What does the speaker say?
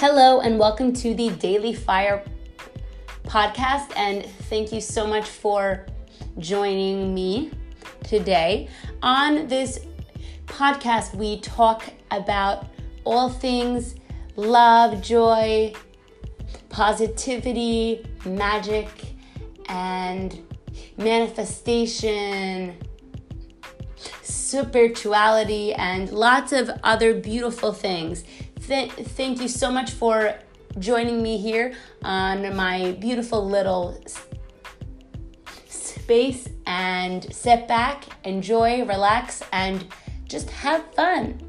Hello, and welcome to the Daily Fire podcast. And thank you so much for joining me today. On this podcast, we talk about all things love, joy, positivity, magic, and manifestation, spirituality, and lots of other beautiful things. Th- thank you so much for joining me here on my beautiful little space and sit back, enjoy, relax, and just have fun.